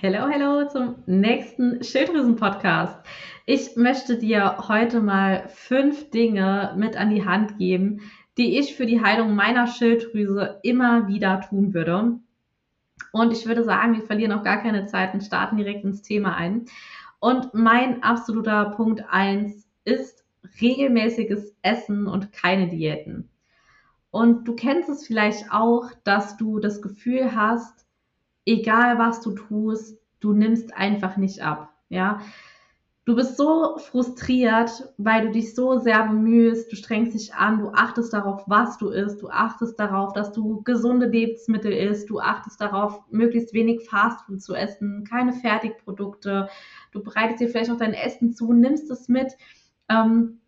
Hello, hello zum nächsten Schilddrüsen-Podcast. Ich möchte dir heute mal fünf Dinge mit an die Hand geben, die ich für die Heilung meiner Schilddrüse immer wieder tun würde. Und ich würde sagen, wir verlieren auch gar keine Zeit und starten direkt ins Thema ein. Und mein absoluter Punkt eins ist regelmäßiges Essen und keine Diäten. Und du kennst es vielleicht auch, dass du das Gefühl hast, egal was du tust, du nimmst einfach nicht ab. Ja, du bist so frustriert, weil du dich so sehr bemühst, du strengst dich an, du achtest darauf, was du isst, du achtest darauf, dass du gesunde Lebensmittel isst, du achtest darauf, möglichst wenig Fastfood zu essen, keine Fertigprodukte, du bereitest dir vielleicht auch dein Essen zu, nimmst es mit. Ähm,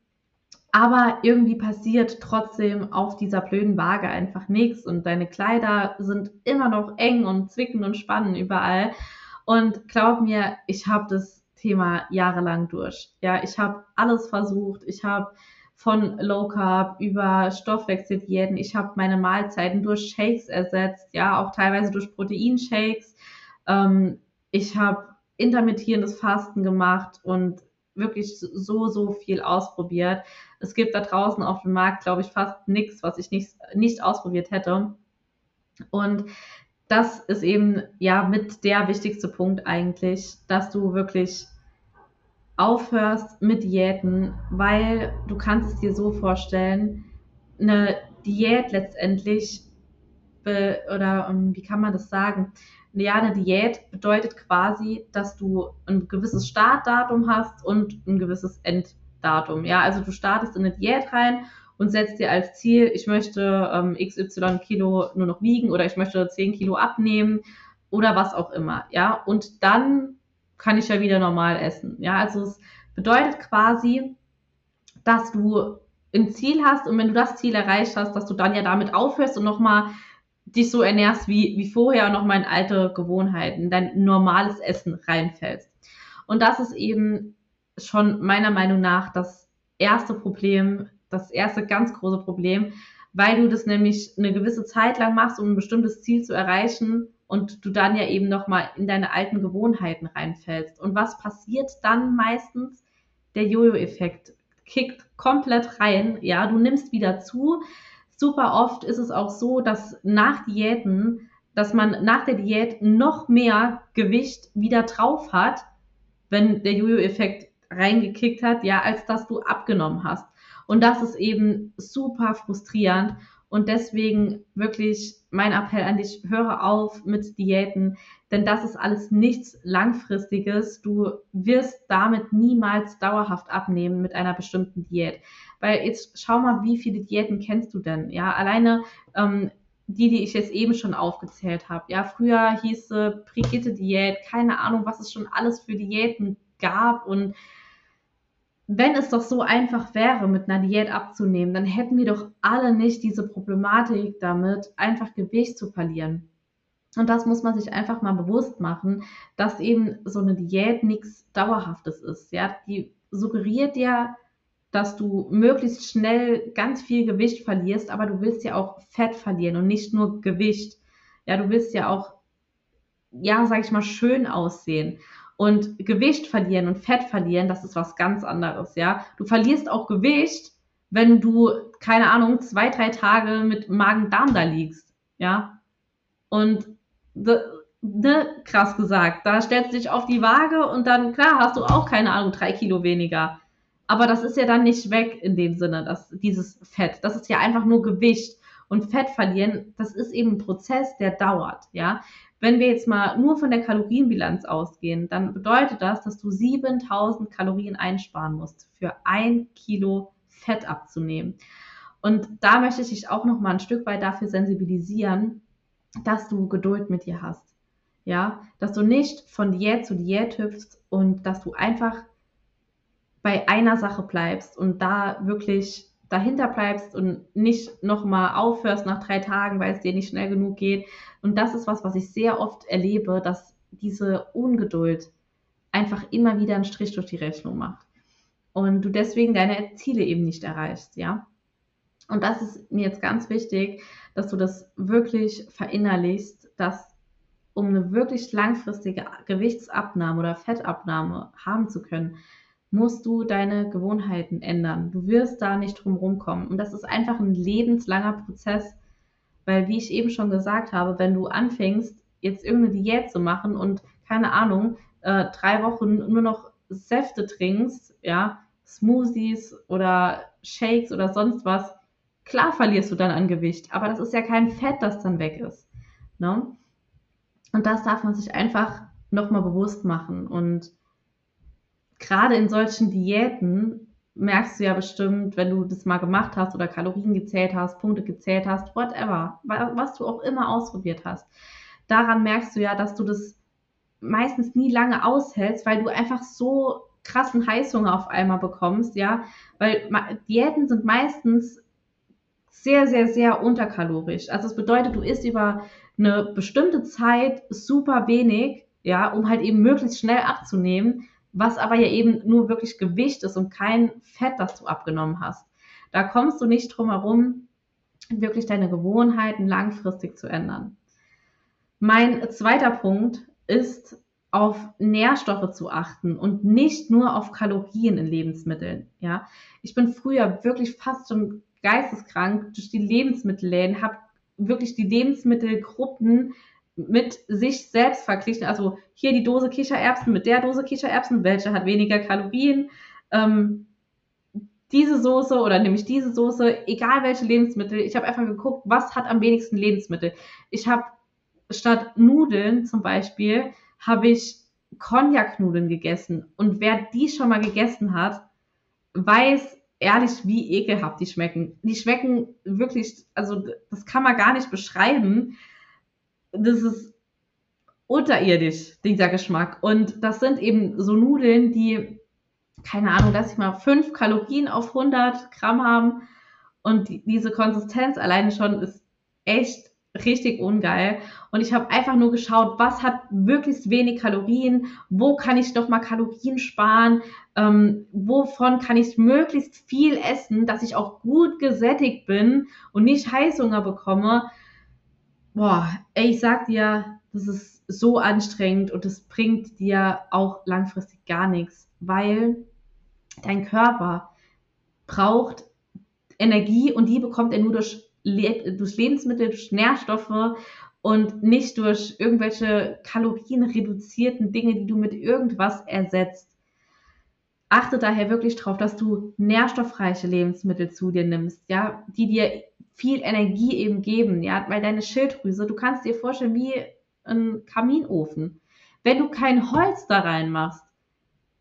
aber irgendwie passiert trotzdem auf dieser blöden Waage einfach nichts und deine Kleider sind immer noch eng und zwicken und spannen überall. Und glaub mir, ich habe das Thema jahrelang durch. Ja, ich habe alles versucht. Ich habe von Low Carb über Stoffwechseldiäten, ich habe meine Mahlzeiten durch Shakes ersetzt, ja, auch teilweise durch Proteinshakes. Ähm, ich habe intermittierendes Fasten gemacht und wirklich so, so viel ausprobiert. Es gibt da draußen auf dem Markt, glaube ich, fast nichts, was ich nicht, nicht ausprobiert hätte. Und das ist eben ja mit der wichtigste Punkt eigentlich, dass du wirklich aufhörst mit Diäten, weil du kannst es dir so vorstellen, eine Diät letztendlich oder ähm, wie kann man das sagen? Ja, eine Diät bedeutet quasi, dass du ein gewisses Startdatum hast und ein gewisses Enddatum. Ja, also du startest in eine Diät rein und setzt dir als Ziel, ich möchte ähm, XY Kilo nur noch wiegen oder ich möchte 10 Kilo abnehmen oder was auch immer. Ja, und dann kann ich ja wieder normal essen. Ja, also es bedeutet quasi, dass du ein Ziel hast und wenn du das Ziel erreicht hast, dass du dann ja damit aufhörst und nochmal dich so ernährst wie, wie vorher und nochmal in alte Gewohnheiten, dein normales Essen reinfällst. Und das ist eben schon meiner Meinung nach das erste Problem, das erste ganz große Problem, weil du das nämlich eine gewisse Zeit lang machst, um ein bestimmtes Ziel zu erreichen und du dann ja eben nochmal in deine alten Gewohnheiten reinfällst. Und was passiert dann meistens? Der Jojo-Effekt kickt komplett rein. Ja, du nimmst wieder zu, super oft ist es auch so, dass nach Diäten, dass man nach der Diät noch mehr Gewicht wieder drauf hat, wenn der Jojo-Effekt reingekickt hat, ja, als dass du abgenommen hast. Und das ist eben super frustrierend. Und deswegen wirklich mein Appell an dich, höre auf mit Diäten, denn das ist alles nichts Langfristiges. Du wirst damit niemals dauerhaft abnehmen mit einer bestimmten Diät. Weil jetzt schau mal, wie viele Diäten kennst du denn? Ja, alleine ähm, die, die ich jetzt eben schon aufgezählt habe. Ja, früher hieß es Brigitte-Diät, keine Ahnung, was es schon alles für Diäten gab und wenn es doch so einfach wäre, mit einer Diät abzunehmen, dann hätten wir doch alle nicht diese Problematik damit, einfach Gewicht zu verlieren. Und das muss man sich einfach mal bewusst machen, dass eben so eine Diät nichts Dauerhaftes ist. Ja, die suggeriert ja, dass du möglichst schnell ganz viel Gewicht verlierst, aber du willst ja auch Fett verlieren und nicht nur Gewicht. Ja, du willst ja auch, ja, sag ich mal, schön aussehen. Und Gewicht verlieren und Fett verlieren, das ist was ganz anderes, ja. Du verlierst auch Gewicht, wenn du, keine Ahnung, zwei, drei Tage mit Magen-Darm da liegst, ja. Und ne, krass gesagt, da stellst du dich auf die Waage und dann, klar, hast du auch, keine Ahnung, drei Kilo weniger. Aber das ist ja dann nicht weg in dem Sinne, dass dieses Fett. Das ist ja einfach nur Gewicht. Und Fett verlieren, das ist eben ein Prozess, der dauert, ja. Wenn wir jetzt mal nur von der Kalorienbilanz ausgehen, dann bedeutet das, dass du 7000 Kalorien einsparen musst, für ein Kilo Fett abzunehmen. Und da möchte ich dich auch noch mal ein Stück weit dafür sensibilisieren, dass du Geduld mit dir hast. Ja, dass du nicht von Diät zu Diät hüpfst und dass du einfach bei einer Sache bleibst und da wirklich dahinter bleibst und nicht nochmal aufhörst nach drei Tagen, weil es dir nicht schnell genug geht. Und das ist was, was ich sehr oft erlebe, dass diese Ungeduld einfach immer wieder einen Strich durch die Rechnung macht. Und du deswegen deine Ziele eben nicht erreichst, ja. Und das ist mir jetzt ganz wichtig, dass du das wirklich verinnerlichst, dass um eine wirklich langfristige Gewichtsabnahme oder Fettabnahme haben zu können, musst du deine Gewohnheiten ändern. Du wirst da nicht drum rumkommen. Und das ist einfach ein lebenslanger Prozess, weil, wie ich eben schon gesagt habe, wenn du anfängst, jetzt irgendeine Diät zu machen und keine Ahnung, äh, drei Wochen nur noch Säfte trinkst, ja, Smoothies oder Shakes oder sonst was, klar verlierst du dann an Gewicht, aber das ist ja kein Fett, das dann weg ist. Ne? Und das darf man sich einfach nochmal bewusst machen. Und gerade in solchen Diäten merkst du ja bestimmt, wenn du das mal gemacht hast oder Kalorien gezählt hast, Punkte gezählt hast, whatever, was du auch immer ausprobiert hast. Daran merkst du ja, dass du das meistens nie lange aushältst, weil du einfach so krassen Heißhunger auf einmal bekommst, ja, weil Diäten sind meistens sehr, sehr, sehr unterkalorisch. Also es bedeutet, du isst über eine bestimmte Zeit super wenig, ja, um halt eben möglichst schnell abzunehmen, was aber ja eben nur wirklich Gewicht ist und kein Fett, das du abgenommen hast. Da kommst du nicht drum herum, wirklich deine Gewohnheiten langfristig zu ändern. Mein zweiter Punkt ist, auf Nährstoffe zu achten und nicht nur auf Kalorien in Lebensmitteln. Ja, ich bin früher wirklich fast schon geisteskrank durch die Lebensmittelläden, habe wirklich die Lebensmittelgruppen mit sich selbst verglichen. Also hier die Dose Kichererbsen mit der Dose Kichererbsen, welche hat weniger Kalorien. Ähm, diese Soße oder nämlich diese Soße, egal welche Lebensmittel, ich habe einfach geguckt, was hat am wenigsten Lebensmittel. Ich habe statt Nudeln zum Beispiel, habe ich Cognac-Nudeln gegessen. Und wer die schon mal gegessen hat, weiß ehrlich, wie ekelhaft die schmecken. Die schmecken wirklich, also das kann man gar nicht beschreiben das ist unterirdisch, dieser Geschmack. Und das sind eben so Nudeln, die, keine Ahnung, dass ich mal 5 Kalorien auf 100 Gramm haben. Und die, diese Konsistenz alleine schon ist echt richtig ungeil. Und ich habe einfach nur geschaut, was hat möglichst wenig Kalorien, wo kann ich noch mal Kalorien sparen, ähm, wovon kann ich möglichst viel essen, dass ich auch gut gesättigt bin und nicht Heißhunger bekomme boah, ey, ich sag dir, das ist so anstrengend und es bringt dir auch langfristig gar nichts, weil dein Körper braucht Energie und die bekommt er nur durch, durch Lebensmittel, durch Nährstoffe und nicht durch irgendwelche kalorienreduzierten Dinge, die du mit irgendwas ersetzt. Achte daher wirklich darauf, dass du nährstoffreiche Lebensmittel zu dir nimmst, ja, die dir viel Energie eben geben, ja, weil deine Schilddrüse, du kannst dir vorstellen wie ein Kaminofen. Wenn du kein Holz da reinmachst,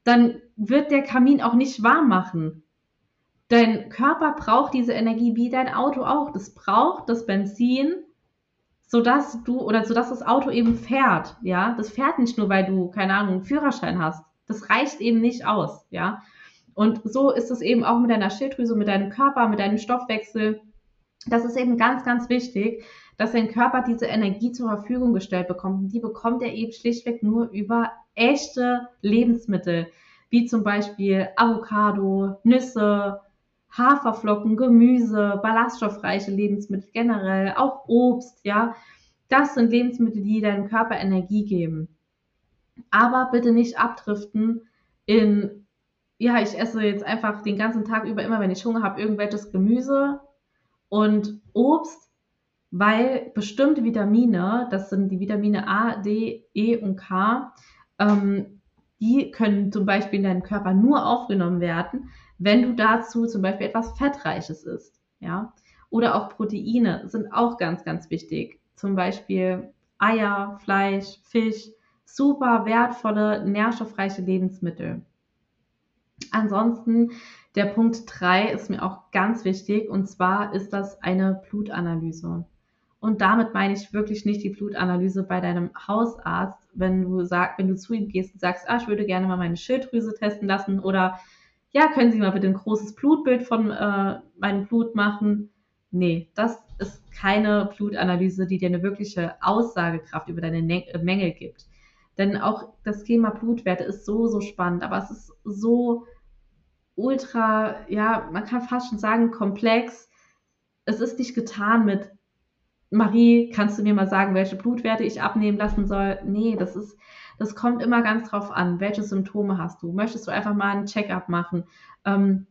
dann wird der Kamin auch nicht warm machen. Dein Körper braucht diese Energie wie dein Auto auch. Das braucht das Benzin, sodass du oder sodass das Auto eben fährt. Ja, das fährt nicht nur, weil du keine Ahnung einen Führerschein hast. Das reicht eben nicht aus. Ja, und so ist es eben auch mit deiner Schilddrüse, mit deinem Körper, mit deinem Stoffwechsel das ist eben ganz, ganz wichtig, dass dein Körper diese Energie zur Verfügung gestellt bekommt. Und die bekommt er eben schlichtweg nur über echte Lebensmittel, wie zum Beispiel Avocado, Nüsse, Haferflocken, Gemüse, ballaststoffreiche Lebensmittel generell, auch Obst, ja. Das sind Lebensmittel, die deinem Körper Energie geben. Aber bitte nicht abdriften in, ja, ich esse jetzt einfach den ganzen Tag über, immer wenn ich Hunger habe, irgendwelches Gemüse, und Obst, weil bestimmte Vitamine, das sind die Vitamine A, D, E und K, ähm, die können zum Beispiel in deinem Körper nur aufgenommen werden, wenn du dazu zum Beispiel etwas Fettreiches isst. Ja? Oder auch Proteine sind auch ganz, ganz wichtig. Zum Beispiel Eier, Fleisch, Fisch, super wertvolle, nährstoffreiche Lebensmittel. Ansonsten der Punkt 3 ist mir auch ganz wichtig und zwar ist das eine Blutanalyse. Und damit meine ich wirklich nicht die Blutanalyse bei deinem Hausarzt, wenn du sag, wenn du zu ihm gehst und sagst, ah, ich würde gerne mal meine Schilddrüse testen lassen oder ja, können Sie mal bitte ein großes Blutbild von äh, meinem Blut machen? Nee, das ist keine Blutanalyse, die dir eine wirkliche Aussagekraft über deine ne Mängel gibt. Denn auch das Thema Blutwerte ist so, so spannend, aber es ist so ultra, ja, man kann fast schon sagen, komplex. Es ist nicht getan mit Marie, kannst du mir mal sagen, welche Blutwerte ich abnehmen lassen soll? Nee, das ist, das kommt immer ganz drauf an. Welche Symptome hast du? Möchtest du einfach mal einen Check-up machen? Ähm,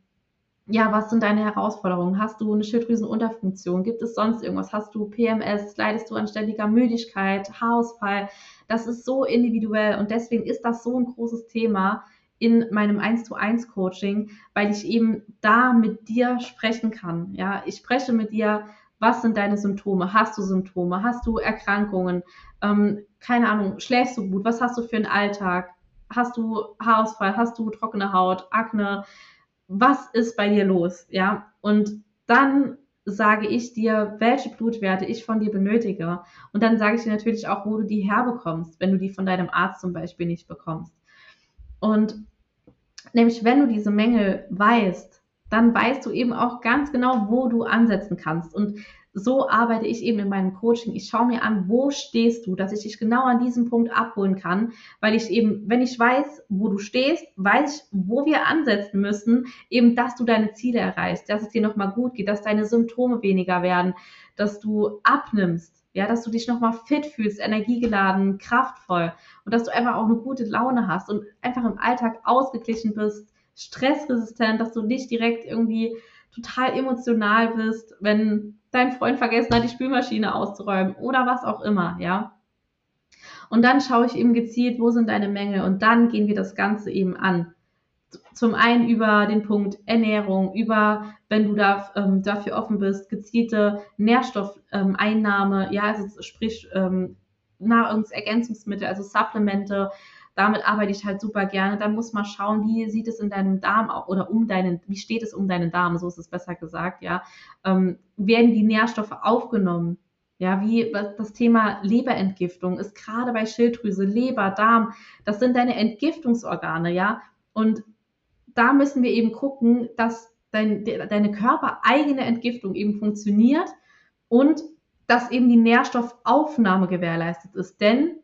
ja, was sind deine Herausforderungen? Hast du eine Schilddrüsenunterfunktion? Gibt es sonst irgendwas? Hast du PMS? Leidest du an ständiger Müdigkeit, Haarausfall? Das ist so individuell und deswegen ist das so ein großes Thema in meinem 1 zu 1 Coaching, weil ich eben da mit dir sprechen kann. Ja, ich spreche mit dir, was sind deine Symptome? Hast du Symptome? Hast du Erkrankungen? Ähm, keine Ahnung, schläfst du gut? Was hast du für einen Alltag? Hast du Haarausfall? Hast du trockene Haut, Akne? Was ist bei dir los? Ja, und dann sage ich dir, welche Blutwerte ich von dir benötige. Und dann sage ich dir natürlich auch, wo du die herbekommst, wenn du die von deinem Arzt zum Beispiel nicht bekommst. Und nämlich, wenn du diese Mängel weißt, dann weißt du eben auch ganz genau, wo du ansetzen kannst. Und so arbeite ich eben in meinem Coaching. Ich schaue mir an, wo stehst du, dass ich dich genau an diesem Punkt abholen kann, weil ich eben, wenn ich weiß, wo du stehst, weiß ich, wo wir ansetzen müssen, eben, dass du deine Ziele erreichst, dass es dir nochmal gut geht, dass deine Symptome weniger werden, dass du abnimmst, ja, dass du dich nochmal fit fühlst, energiegeladen, kraftvoll und dass du einfach auch eine gute Laune hast und einfach im Alltag ausgeglichen bist, stressresistent, dass du nicht direkt irgendwie total emotional bist, wenn dein Freund vergessen hat, die Spülmaschine auszuräumen oder was auch immer, ja. Und dann schaue ich eben gezielt, wo sind deine Mängel und dann gehen wir das Ganze eben an. Zum einen über den Punkt Ernährung, über, wenn du da, ähm, dafür offen bist, gezielte Nährstoffeinnahme, ja, also sprich ähm, Nahrungsergänzungsmittel, also Supplemente, damit arbeite ich halt super gerne. Dann muss man schauen, wie sieht es in deinem Darm oder um deinen, wie steht es um deinen Darm, so ist es besser gesagt, ja. Ähm, werden die Nährstoffe aufgenommen? Ja, wie das Thema Leberentgiftung ist gerade bei Schilddrüse, Leber, Darm, das sind deine Entgiftungsorgane, ja. Und da müssen wir eben gucken, dass dein, deine körpereigene Entgiftung eben funktioniert und dass eben die Nährstoffaufnahme gewährleistet ist. Denn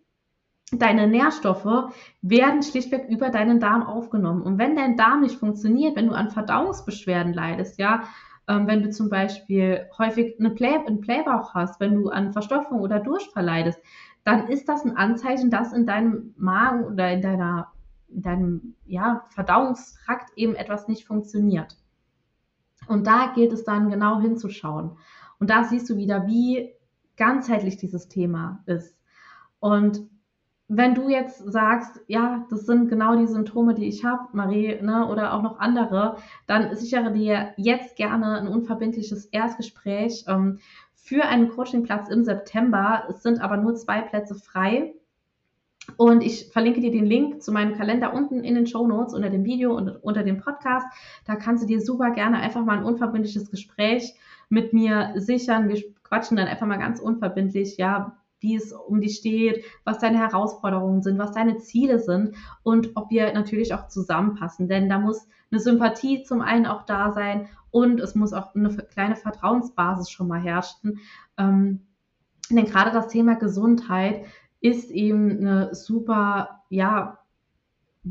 deine Nährstoffe werden schlichtweg über deinen Darm aufgenommen. Und wenn dein Darm nicht funktioniert, wenn du an Verdauungsbeschwerden leidest, ja, ähm, wenn du zum Beispiel häufig eine Play einen Playbauch hast, wenn du an Verstopfung oder Durchfall leidest, dann ist das ein Anzeichen, dass in deinem Magen oder in deiner in deinem ja, Verdauungstrakt eben etwas nicht funktioniert. Und da gilt es dann genau hinzuschauen. Und da siehst du wieder, wie ganzheitlich dieses Thema ist. Und wenn du jetzt sagst, ja, das sind genau die Symptome, die ich habe, Marie, ne, oder auch noch andere, dann sichere dir jetzt gerne ein unverbindliches Erstgespräch ähm, für einen Coachingplatz im September. Es sind aber nur zwei Plätze frei. Und ich verlinke dir den Link zu meinem Kalender unten in den Show Notes unter dem Video und unter dem Podcast. Da kannst du dir super gerne einfach mal ein unverbindliches Gespräch mit mir sichern. Wir quatschen dann einfach mal ganz unverbindlich, ja, wie es um dich steht, was deine Herausforderungen sind, was deine Ziele sind und ob wir natürlich auch zusammenpassen. Denn da muss eine Sympathie zum einen auch da sein und es muss auch eine kleine Vertrauensbasis schon mal herrschen. Ähm, denn gerade das Thema Gesundheit ist eben eine super, ja,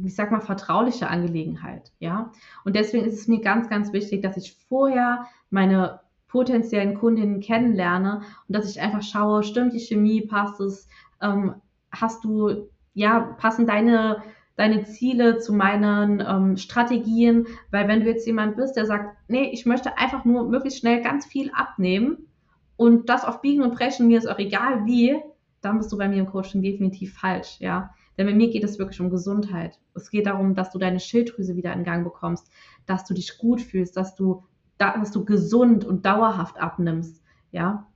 ich sag mal, vertrauliche Angelegenheit, ja. Und deswegen ist es mir ganz, ganz wichtig, dass ich vorher meine potenziellen Kundinnen kennenlerne und dass ich einfach schaue, stimmt die Chemie, passt es, ähm, hast du, ja, passen deine, deine Ziele zu meinen ähm, Strategien, weil wenn du jetzt jemand bist, der sagt, nee, ich möchte einfach nur möglichst schnell ganz viel abnehmen und das auf Biegen und Brechen, mir ist auch egal wie, dann bist du bei mir im Coaching definitiv falsch, ja. Denn bei mir geht es wirklich um Gesundheit. Es geht darum, dass du deine Schilddrüse wieder in Gang bekommst, dass du dich gut fühlst, dass du dass du gesund und dauerhaft abnimmst, ja.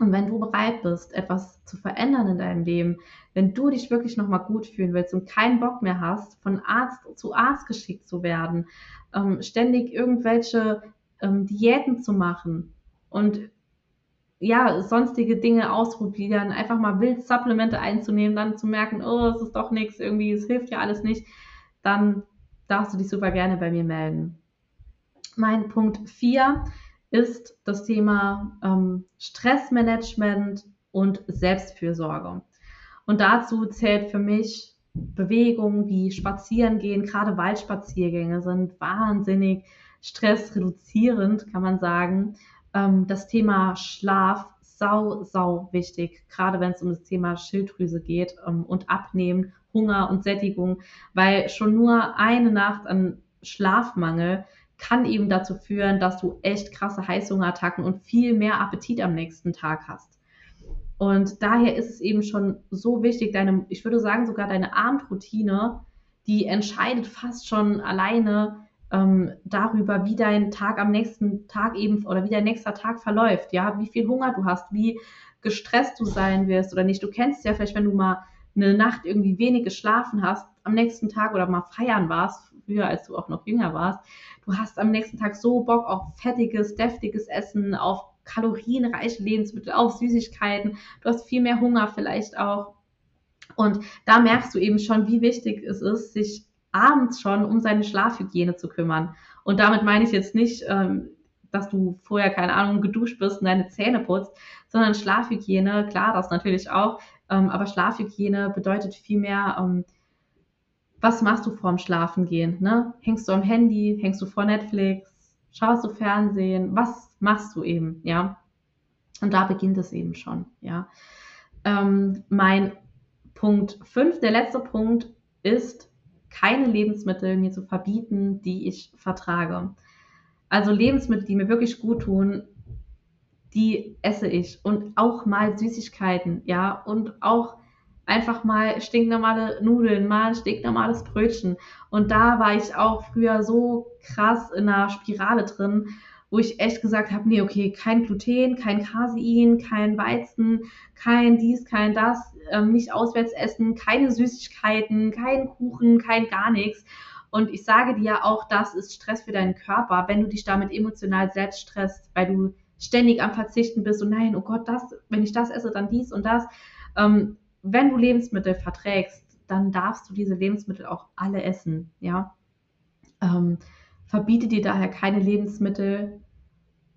Und wenn du bereit bist, etwas zu verändern in deinem Leben, wenn du dich wirklich nochmal gut fühlen willst und keinen Bock mehr hast, von Arzt zu Arzt geschickt zu werden, ähm, ständig irgendwelche ähm, Diäten zu machen und ja, sonstige Dinge ausprobieren, einfach mal wild Supplemente einzunehmen, dann zu merken, oh, es ist doch nichts, irgendwie, es hilft ja alles nicht, dann darfst du dich super gerne bei mir melden. Mein Punkt 4 ist das Thema ähm, Stressmanagement und Selbstfürsorge. Und dazu zählt für mich Bewegung wie Spazierengehen, gerade Waldspaziergänge sind wahnsinnig stressreduzierend, kann man sagen. Ähm, das Thema Schlaf, sau, sau wichtig, gerade wenn es um das Thema Schilddrüse geht ähm, und Abnehmen, Hunger und Sättigung, weil schon nur eine Nacht an Schlafmangel kann eben dazu führen, dass du echt krasse Heißhungerattacken und viel mehr Appetit am nächsten Tag hast. Und daher ist es eben schon so wichtig, deine, ich würde sagen, sogar deine Abendroutine, die entscheidet fast schon alleine ähm, darüber, wie dein Tag am nächsten Tag eben oder wie dein nächster Tag verläuft, ja, wie viel Hunger du hast, wie gestresst du sein wirst oder nicht. Du kennst ja vielleicht, wenn du mal eine Nacht irgendwie wenig geschlafen hast, am nächsten Tag oder mal feiern warst, früher als du auch noch jünger warst, du hast am nächsten Tag so Bock auf fettiges, deftiges Essen, auf kalorienreiche Lebensmittel, auf Süßigkeiten, du hast viel mehr Hunger vielleicht auch. Und da merkst du eben schon, wie wichtig es ist, sich abends schon um seine Schlafhygiene zu kümmern. Und damit meine ich jetzt nicht, ähm, dass du vorher, keine Ahnung, geduscht bist und deine Zähne putzt, sondern Schlafhygiene, klar, das natürlich auch, ähm, aber Schlafhygiene bedeutet vielmehr, ähm, was machst du vorm Schlafengehen? Ne? Hängst du am Handy, hängst du vor Netflix, schaust du Fernsehen, was machst du eben, ja? Und da beginnt es eben schon, ja. Ähm, mein Punkt 5, der letzte Punkt ist, keine Lebensmittel mir zu verbieten, die ich vertrage. Also Lebensmittel, die mir wirklich gut tun, die esse ich. Und auch mal Süßigkeiten, ja. Und auch einfach mal stinknormale Nudeln, mal ein stinknormales Brötchen. Und da war ich auch früher so krass in einer Spirale drin, wo ich echt gesagt habe, nee, okay, kein Gluten, kein Casein, kein Weizen, kein dies, kein das, ähm, nicht auswärts essen, keine Süßigkeiten, kein Kuchen, kein gar nichts. Und ich sage dir auch, das ist Stress für deinen Körper, wenn du dich damit emotional selbst stresst, weil du ständig am Verzichten bist und nein, oh Gott, das, wenn ich das esse, dann dies und das. Ähm, wenn du Lebensmittel verträgst, dann darfst du diese Lebensmittel auch alle essen, ja. Ähm, verbiete dir daher keine Lebensmittel,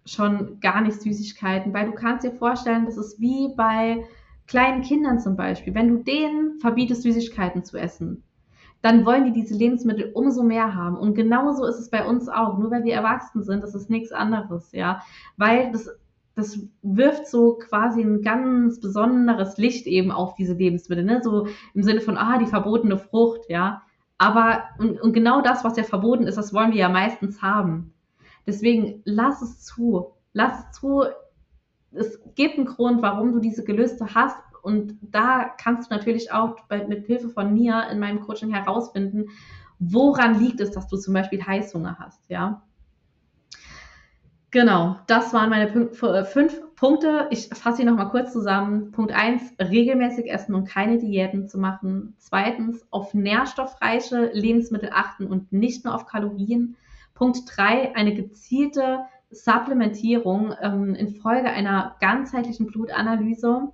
schon gar nicht Süßigkeiten, weil du kannst dir vorstellen, das ist wie bei kleinen Kindern zum Beispiel. Wenn du denen verbietest, Süßigkeiten zu essen, dann wollen die diese Lebensmittel umso mehr haben. Und genauso ist es bei uns auch. Nur weil wir erwachsen sind, das ist nichts anderes, ja. Weil das das wirft so quasi ein ganz besonderes Licht eben auf diese Lebensmittel, ne? So im Sinne von, ah, die verbotene Frucht, ja. Aber, und, und genau das, was ja verboten ist, das wollen wir ja meistens haben. Deswegen lass es zu. Lass es zu. Es gibt einen Grund, warum du diese Gelüste hast. Und da kannst du natürlich auch bei, mit Hilfe von mir in meinem Coaching herausfinden, woran liegt es, dass du zum Beispiel Heißhunger hast, ja. Genau, das waren meine äh, fünf Punkte. Ich fasse sie nochmal kurz zusammen. Punkt 1, regelmäßig essen und keine Diäten zu machen. Zweitens, auf nährstoffreiche Lebensmittel achten und nicht nur auf Kalorien. Punkt 3, eine gezielte Supplementierung ähm, infolge einer ganzheitlichen Blutanalyse.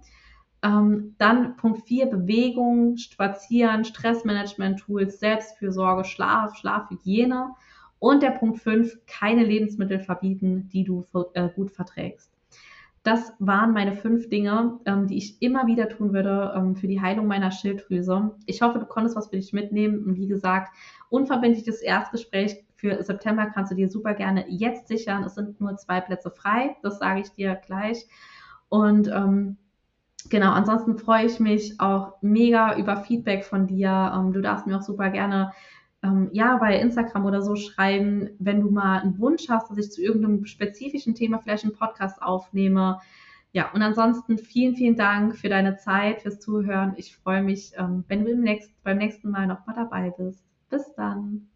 Ähm, dann Punkt 4, Bewegung, Spazieren, Stressmanagement-Tools, Selbstfürsorge, Schlaf, Schlafhygiene. Und der Punkt 5, keine Lebensmittel verbieten, die du äh, gut verträgst. Das waren meine fünf Dinge, ähm, die ich immer wieder tun würde ähm, für die Heilung meiner Schilddrüse. Ich hoffe, du konntest was für dich mitnehmen. Und wie gesagt, unverbindliches Erstgespräch für September kannst du dir super gerne jetzt sichern. Es sind nur zwei Plätze frei, das sage ich dir gleich. Und ähm, genau, ansonsten freue ich mich auch mega über Feedback von dir. Ähm, du darfst mir auch super gerne ähm, ja, bei Instagram oder so schreiben, wenn du mal einen Wunsch hast, dass ich zu irgendeinem spezifischen Thema vielleicht einen Podcast aufnehme. Ja, und ansonsten vielen, vielen Dank für deine Zeit, fürs Zuhören. Ich freue mich, ähm, wenn du im nächsten, beim nächsten Mal nochmal dabei bist. Bis dann.